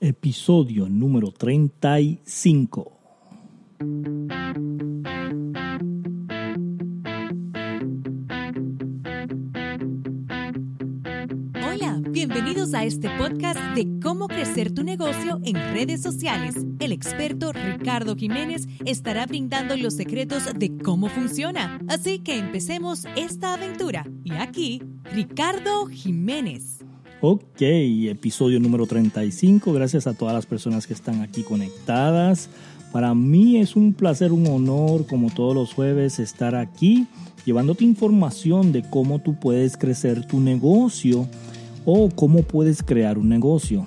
episodio número 35. Hola, bienvenidos a este podcast de cómo crecer tu negocio en redes sociales. El experto Ricardo Jiménez estará brindando los secretos de cómo funciona. Así que empecemos esta aventura. Y aquí, Ricardo Jiménez. Ok, episodio número 35. Gracias a todas las personas que están aquí conectadas. Para mí es un placer, un honor, como todos los jueves, estar aquí llevándote información de cómo tú puedes crecer tu negocio o cómo puedes crear un negocio.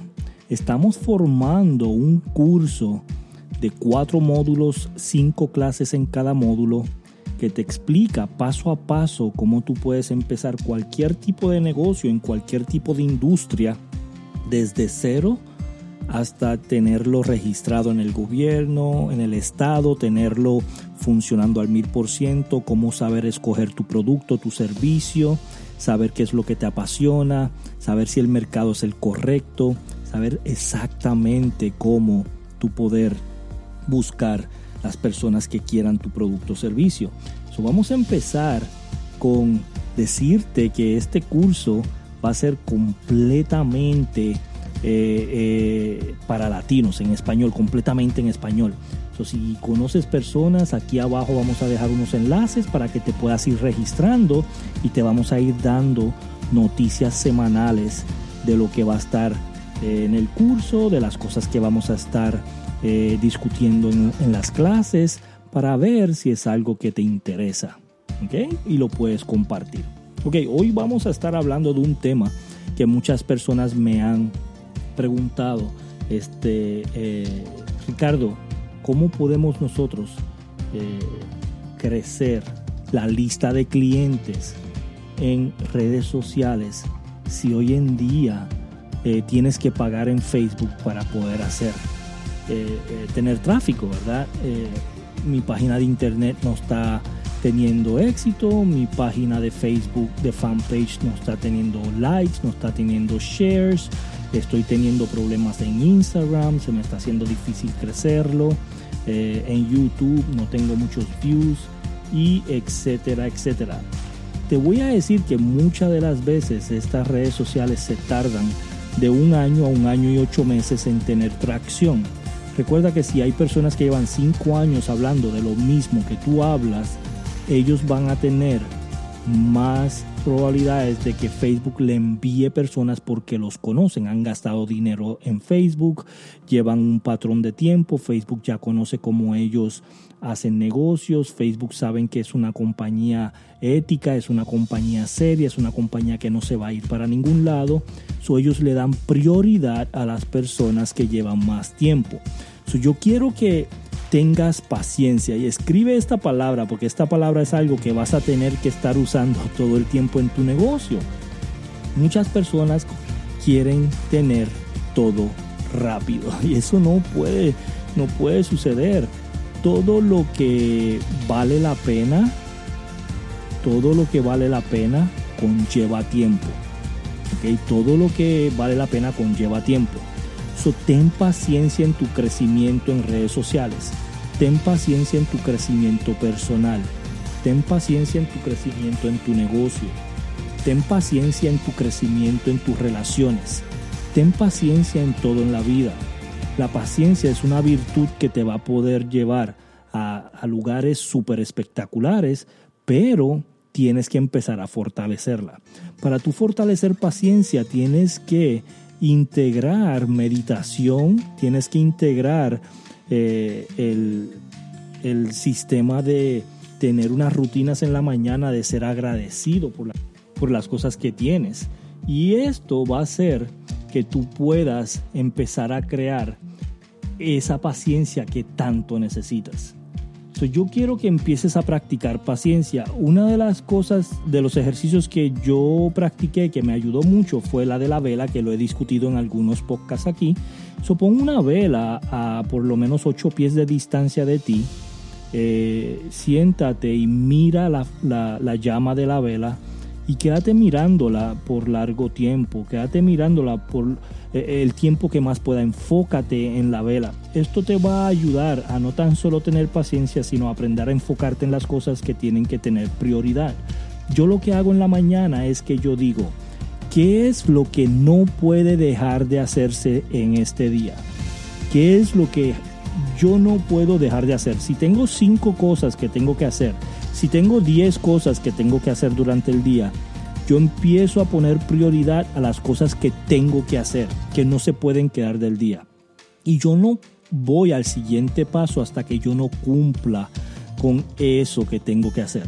Estamos formando un curso de cuatro módulos, cinco clases en cada módulo que te explica paso a paso cómo tú puedes empezar cualquier tipo de negocio en cualquier tipo de industria desde cero hasta tenerlo registrado en el gobierno, en el estado, tenerlo funcionando al mil por ciento, cómo saber escoger tu producto, tu servicio, saber qué es lo que te apasiona, saber si el mercado es el correcto, saber exactamente cómo tu poder buscar las personas que quieran tu producto o servicio. So, vamos a empezar con decirte que este curso va a ser completamente eh, eh, para latinos, en español, completamente en español. So, si conoces personas, aquí abajo vamos a dejar unos enlaces para que te puedas ir registrando y te vamos a ir dando noticias semanales de lo que va a estar eh, en el curso, de las cosas que vamos a estar eh, discutiendo en, las clases para ver si es algo que te interesa. ¿Ok? Y lo puedes compartir. Ok, hoy vamos a estar hablando de un tema que muchas personas me han preguntado. Este, eh, Ricardo, ¿cómo podemos nosotros eh, crecer la lista de clientes en redes sociales si hoy en día tienes que pagar en Facebook para poder hacer? Eh, eh, tener tráfico, ¿verdad? Eh, mi página de internet no está teniendo éxito, mi página de Facebook de fanpage no está teniendo likes, no está teniendo shares, estoy teniendo problemas en Instagram, se me está haciendo difícil crecerlo, en YouTube no tengo muchos views y etcétera, etcétera. Te voy a decir que muchas de las veces estas redes sociales se tardan de un año a un año y ocho meses en tener tracción. Recuerda que si hay personas que llevan 5 años hablando de lo mismo que tú hablas, ellos van a tener más probabilidades de que Facebook le envíe personas porque los conocen, han gastado dinero en Facebook, llevan un patrón de tiempo, Facebook ya conoce cómo ellos hacen negocios, Facebook saben que es una compañía ética, es una compañía seria, es una compañía que no se va a ir para ningún lado, so ellos le dan prioridad a las personas que llevan más tiempo. So yo quiero que tengas paciencia y escribe esta palabra porque esta palabra es algo que vas a tener que estar usando todo el tiempo en tu negocio. Muchas personas quieren tener todo rápido y eso no puede no puede suceder. Todo lo que vale la pena, todo lo que vale la pena conlleva tiempo. Todo lo que vale la pena conlleva tiempo. Ten paciencia en tu crecimiento en redes sociales. Ten paciencia en tu crecimiento personal. Ten paciencia en tu crecimiento en tu negocio. Ten paciencia en tu crecimiento en tus relaciones. Ten paciencia en todo en la vida. La paciencia es una virtud que te va a poder llevar a, a lugares súper espectaculares, pero tienes que empezar a fortalecerla. Para tu fortalecer paciencia tienes que integrar meditación, tienes que integrar eh, el, el, sistema de tener unas rutinas en la mañana, de ser agradecido por, por las cosas que tienes. Y esto va a hacer que tú puedas empezar a crear esa paciencia que tanto necesitas. So, yo quiero que empieces a practicar paciencia. Una de las cosas, de los ejercicios que yo practiqué que me ayudó mucho fue la de la vela, que lo he discutido en algunos podcasts aquí. So, pon una vela a por lo menos 8 pies de distancia de ti. Eh, siéntate y mira la, la llama de la vela y quédate mirándola por largo tiempo, quédate mirándola por eh, el tiempo que más pueda, enfócate en la vela. Esto te va a ayudar a no tan solo tener paciencia, sino aprender a enfocarte en las cosas que tienen que tener prioridad. Yo lo que hago en la mañana es que yo digo, ¿qué es lo que no puede dejar de hacerse en este día? ¿Qué es lo que yo no puedo dejar de hacer? Si tengo cinco cosas que tengo que hacer, si tengo 10 cosas que tengo que hacer durante el día, yo empiezo a poner prioridad a las cosas que tengo que hacer, que no se pueden quedar del día. Y yo no voy al siguiente paso hasta que yo no cumpla con eso que tengo que hacer.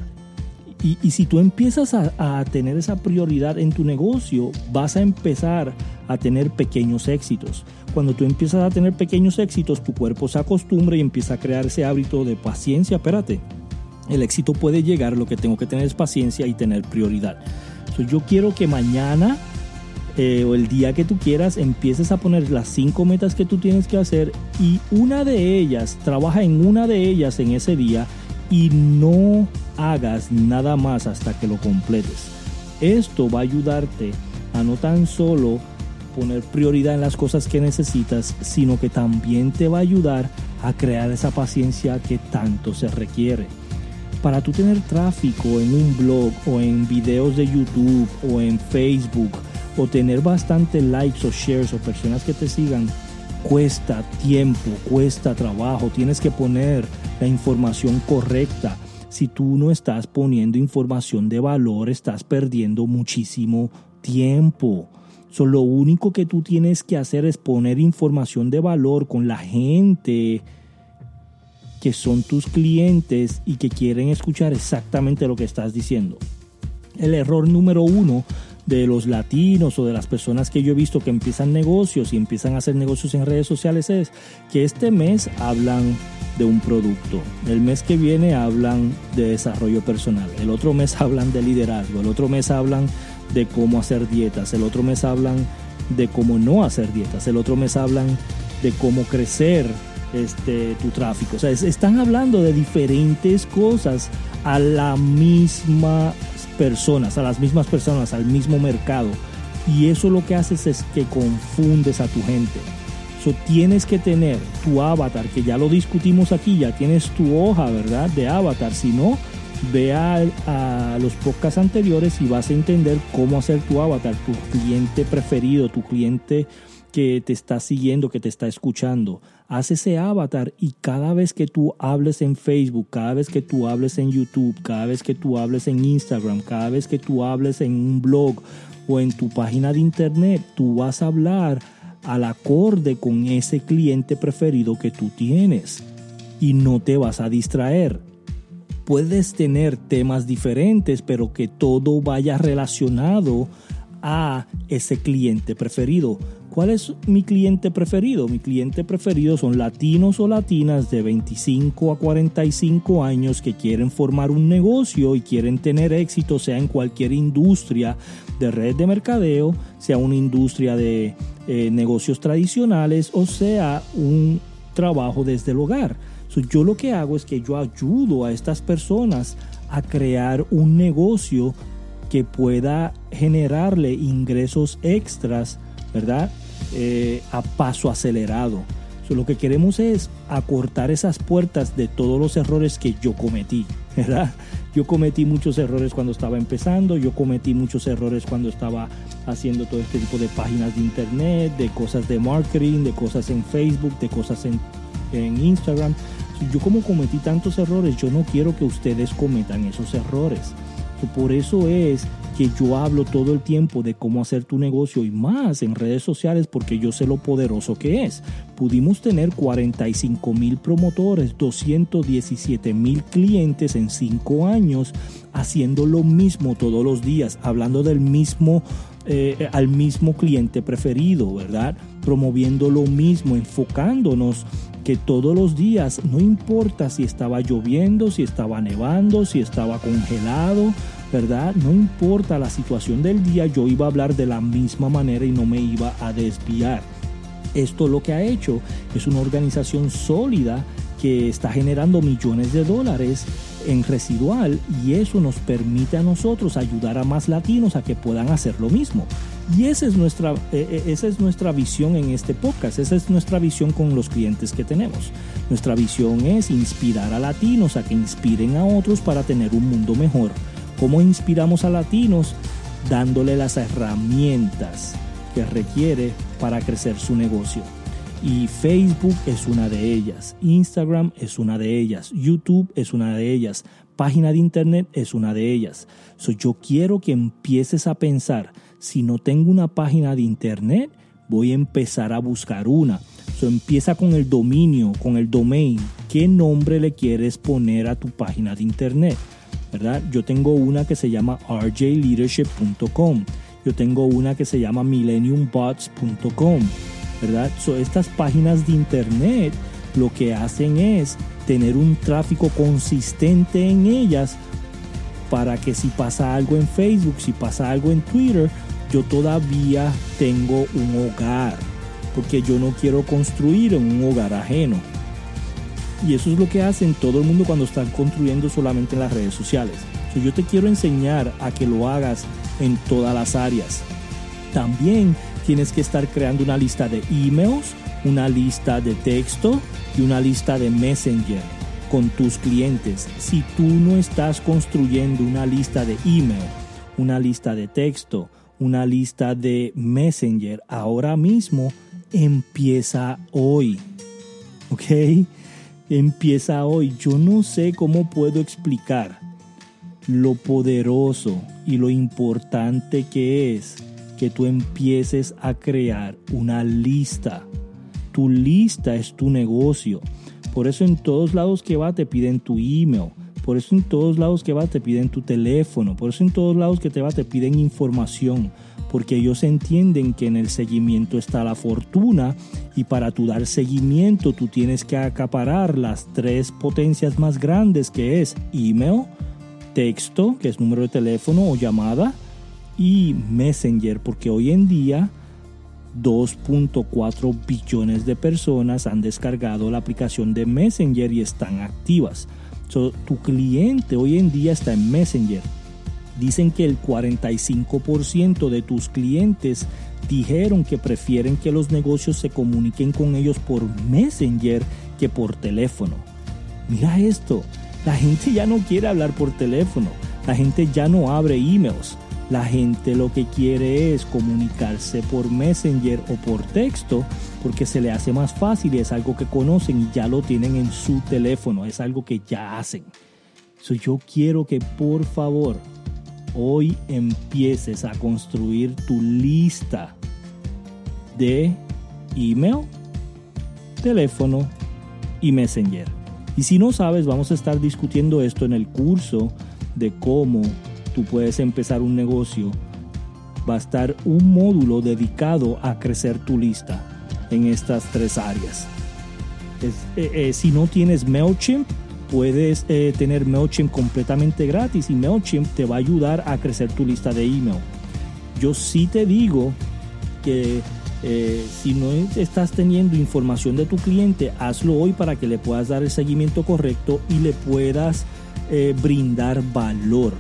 Y, si tú empiezas a, a, tener esa prioridad en tu negocio, vas a empezar a tener pequeños éxitos. Cuando tú empiezas a tener pequeños éxitos, tu cuerpo se acostumbra y empieza a crear ese hábito de paciencia. Espérate, el éxito puede llegar, lo que tengo que tener es paciencia y tener prioridad. yo quiero que mañana eh, o el día que tú quieras empieces a poner las cinco metas que tú tienes que hacer y una de ellas, trabaja en una de ellas en ese día y no hagas nada más hasta que lo completes. Esto va a ayudarte a no tan solo poner prioridad en las cosas que necesitas, sino que también te va a ayudar a crear esa paciencia que tanto se requiere para tú tener tráfico en un blog o en videos de YouTube o en Facebook o tener bastante likes o shares o personas que te sigan, cuesta tiempo, cuesta trabajo, tienes que poner la información correcta. Si tú no estás poniendo información de valor, estás perdiendo muchísimo tiempo. So, lo único que tú tienes que hacer es poner información de valor con la gente que son tus clientes y que quieren escuchar exactamente lo que estás diciendo. El error número uno de los latinos o de las personas que yo he visto que empiezan negocios y empiezan a hacer negocios en redes sociales es que este mes hablan de un producto, el mes que viene hablan de desarrollo personal, el otro mes hablan de liderazgo, el otro mes hablan de cómo hacer dietas, el otro mes hablan de cómo no hacer dietas, el otro mes hablan de cómo crecer este, tu tráfico. O sea, están hablando de diferentes cosas a las mismas personas, a las mismas personas, al mismo mercado. Y eso lo que haces es que confundes a tu gente. So, tienes que tener tu avatar, que ya lo discutimos aquí, ya tienes tu hoja, ¿verdad? De avatar. Si no, ve a, a, los podcasts anteriores y vas a entender cómo hacer tu avatar, tu cliente preferido, tu cliente que te está siguiendo, que te está escuchando. Haz ese avatar y cada vez que tú hables en Facebook, cada vez que tú hables en YouTube, cada vez que tú hables en Instagram, cada vez que tú hables en un blog o en tu página de internet, tú vas a hablar al acorde con ese cliente preferido que tú tienes y no te vas a distraer. Puedes tener temas diferentes, pero que todo vaya relacionado a ese cliente preferido. ¿Cuál es mi cliente preferido? Mi cliente preferido son latinos o latinas de 25 a 45 años que quieren formar un negocio y quieren tener éxito, sea en cualquier industria de red de mercadeo, sea una industria de eh, negocios tradicionales o sea un trabajo desde el hogar. yo lo que hago es que yo ayudo a estas personas a crear un negocio que pueda generarle ingresos extras, ¿verdad? Eh, a paso acelerado. lo que queremos es acortar esas puertas de todos los errores que yo cometí, ¿verdad? Yo cometí muchos errores cuando estaba empezando, yo cometí muchos errores cuando estaba haciendo todo este tipo de páginas de internet, de cosas de marketing, de cosas en Facebook, de cosas en, Instagram. Yo como cometí tantos errores, yo no quiero que ustedes cometan esos errores. Por eso es que yo hablo todo el tiempo de cómo hacer tu negocio y más en redes sociales porque yo sé lo poderoso que es. Pudimos tener 45 mil promotores, 217 mil clientes en 5 años haciendo lo mismo todos los días, hablando del mismo eh, al mismo cliente preferido, ¿verdad? Promoviendo lo mismo, enfocándonos que todos los días, no importa si estaba lloviendo, si estaba nevando, si estaba congelado, ¿verdad? No importa la situación del día, yo iba a hablar de la misma manera y no me iba a desviar. Esto lo que ha hecho es una organización sólida que está generando millones de dólares en residual y eso nos permite a nosotros ayudar a más latinos a que puedan hacer lo mismo. Y esa es nuestra, eh, eh, esa es nuestra visión en este podcast, esa es nuestra visión con los clientes que tenemos. Nuestra visión es inspirar a latinos a que inspiren a otros para tener un mundo mejor. ¿Cómo inspiramos a latinos? Dándole las herramientas que requiere para crecer su negocio. Y Facebook es una de ellas, Instagram es una de ellas, YouTube es una de ellas, página de internet es una de ellas. So, yo quiero que empieces a pensar, si no tengo una página de internet, voy a empezar a buscar una. So, empieza con el dominio, con el domain. ¿Qué nombre le quieres poner a tu página de internet? ¿Verdad? Yo tengo una que se llama rjleadership.com. Yo tengo una que se llama millenniumbots.com ¿verdad? estas páginas de internet lo que hacen es tener un tráfico consistente en ellas para que si pasa algo en Facebook, si pasa algo en Twitter, yo todavía tengo un hogar, porque yo no quiero construir en un hogar ajeno. Y eso es lo que hacen todo el mundo cuando están construyendo solamente en las redes sociales. yo te quiero enseñar a que lo hagas en todas las áreas. También tienes que estar creando una lista de emails, una lista de texto y una lista de Messenger con tus clientes. Si tú no estás construyendo una lista de email, una lista de texto, una lista de Messenger, ahora mismo empieza hoy. ¿Ok? Empieza hoy. Yo no sé cómo puedo explicar lo poderoso y lo importante que es que tú empieces a crear una lista. Tu lista es tu negocio. Por eso en todos lados que va te piden tu email. Por eso en todos lados que va te piden tu teléfono. Por eso en todos lados que te va te piden información. Porque ellos entienden que en el seguimiento está la fortuna y para tu dar seguimiento tú tienes que acaparar las tres potencias más grandes que es email, texto, que es número de teléfono o llamada, y Messenger, porque hoy en día 2.4 billones de personas han descargado la aplicación de Messenger y están activas. tu cliente hoy en día está en Messenger. Dicen que el 45% de tus clientes dijeron que prefieren que los negocios se comuniquen con ellos por Messenger que por teléfono. Mira esto, la gente ya no quiere hablar por teléfono, la gente ya no abre emails. La gente lo que quiere es comunicarse por Messenger o por texto porque se le hace más fácil y es algo que conocen y ya lo tienen en su teléfono, es algo que ya hacen. So, yo quiero que por favor hoy empieces a construir tu lista de email, teléfono y Messenger. Y si no sabes, vamos a estar discutiendo esto en el curso de cómo tú puedes empezar un negocio, va a estar un módulo dedicado a crecer tu lista en estas tres áreas. Eh, eh, si no tienes MailChimp, puedes eh, tener MailChimp completamente gratis y MailChimp te va a ayudar a crecer tu lista de email. Yo sí te digo que si no estás teniendo información de tu cliente, hazlo hoy para que le puedas dar el seguimiento correcto y le puedas brindar valor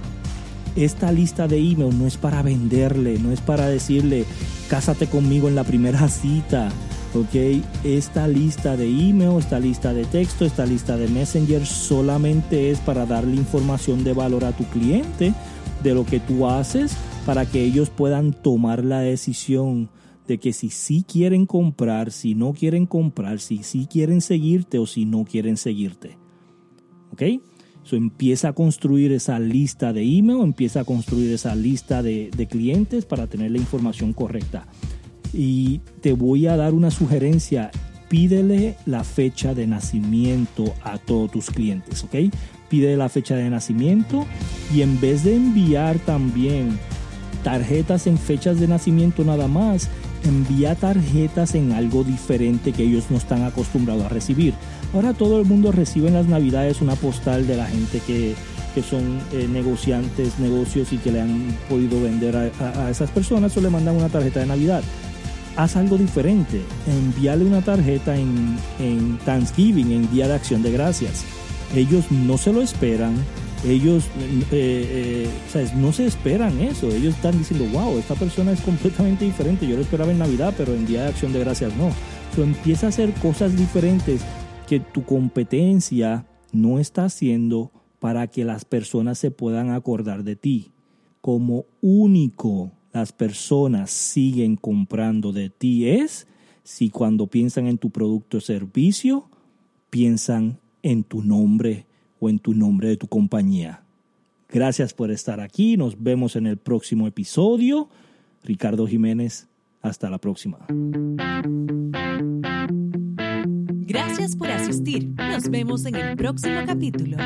esta lista de email no es para venderle, no es para decirle, cásate conmigo en la primera cita. ¿Ok? Esta lista de email, esta lista de texto, esta lista de Messenger solamente es para darle información de valor a tu cliente de lo que tú haces para que ellos puedan tomar la decisión de que si sí quieren comprar, si no quieren comprar, si sí quieren seguirte o si no quieren seguirte. ¿Ok? empieza a construir esa lista de email, empieza a construir esa lista de, de clientes para tener la información correcta. Y te voy a dar una sugerencia, pídele la fecha de nacimiento a todos tus clientes, ¿ok? Pide la fecha de nacimiento y en vez de enviar también tarjetas en fechas de nacimiento nada más, envía tarjetas en algo diferente que ellos no están acostumbrados a recibir. Ahora todo el mundo recibe en las navidades una postal de la gente que, son eh, negociantes, negocios y que le han podido vender a, esas personas o le mandan una tarjeta de navidad. Haz algo diferente, envíale una tarjeta en, Thanksgiving, en Día de Acción de Gracias. ellos no se lo esperan, ellos eh, eh, no se esperan eso, ellos están diciendo, wow, esta persona es completamente diferente, yo lo esperaba en Navidad, pero en Día de Acción de Gracias no. So, empieza a hacer cosas diferentes que tu competencia no está haciendo para que las personas se puedan acordar de ti. Como único las personas siguen comprando de ti es si cuando piensan en tu producto o servicio, piensan en tu nombre o en tu nombre de tu compañía. Gracias por estar aquí. Nos vemos en el próximo episodio. Ricardo Jiménez, hasta la próxima. Gracias por asistir. Nos vemos en el próximo capítulo.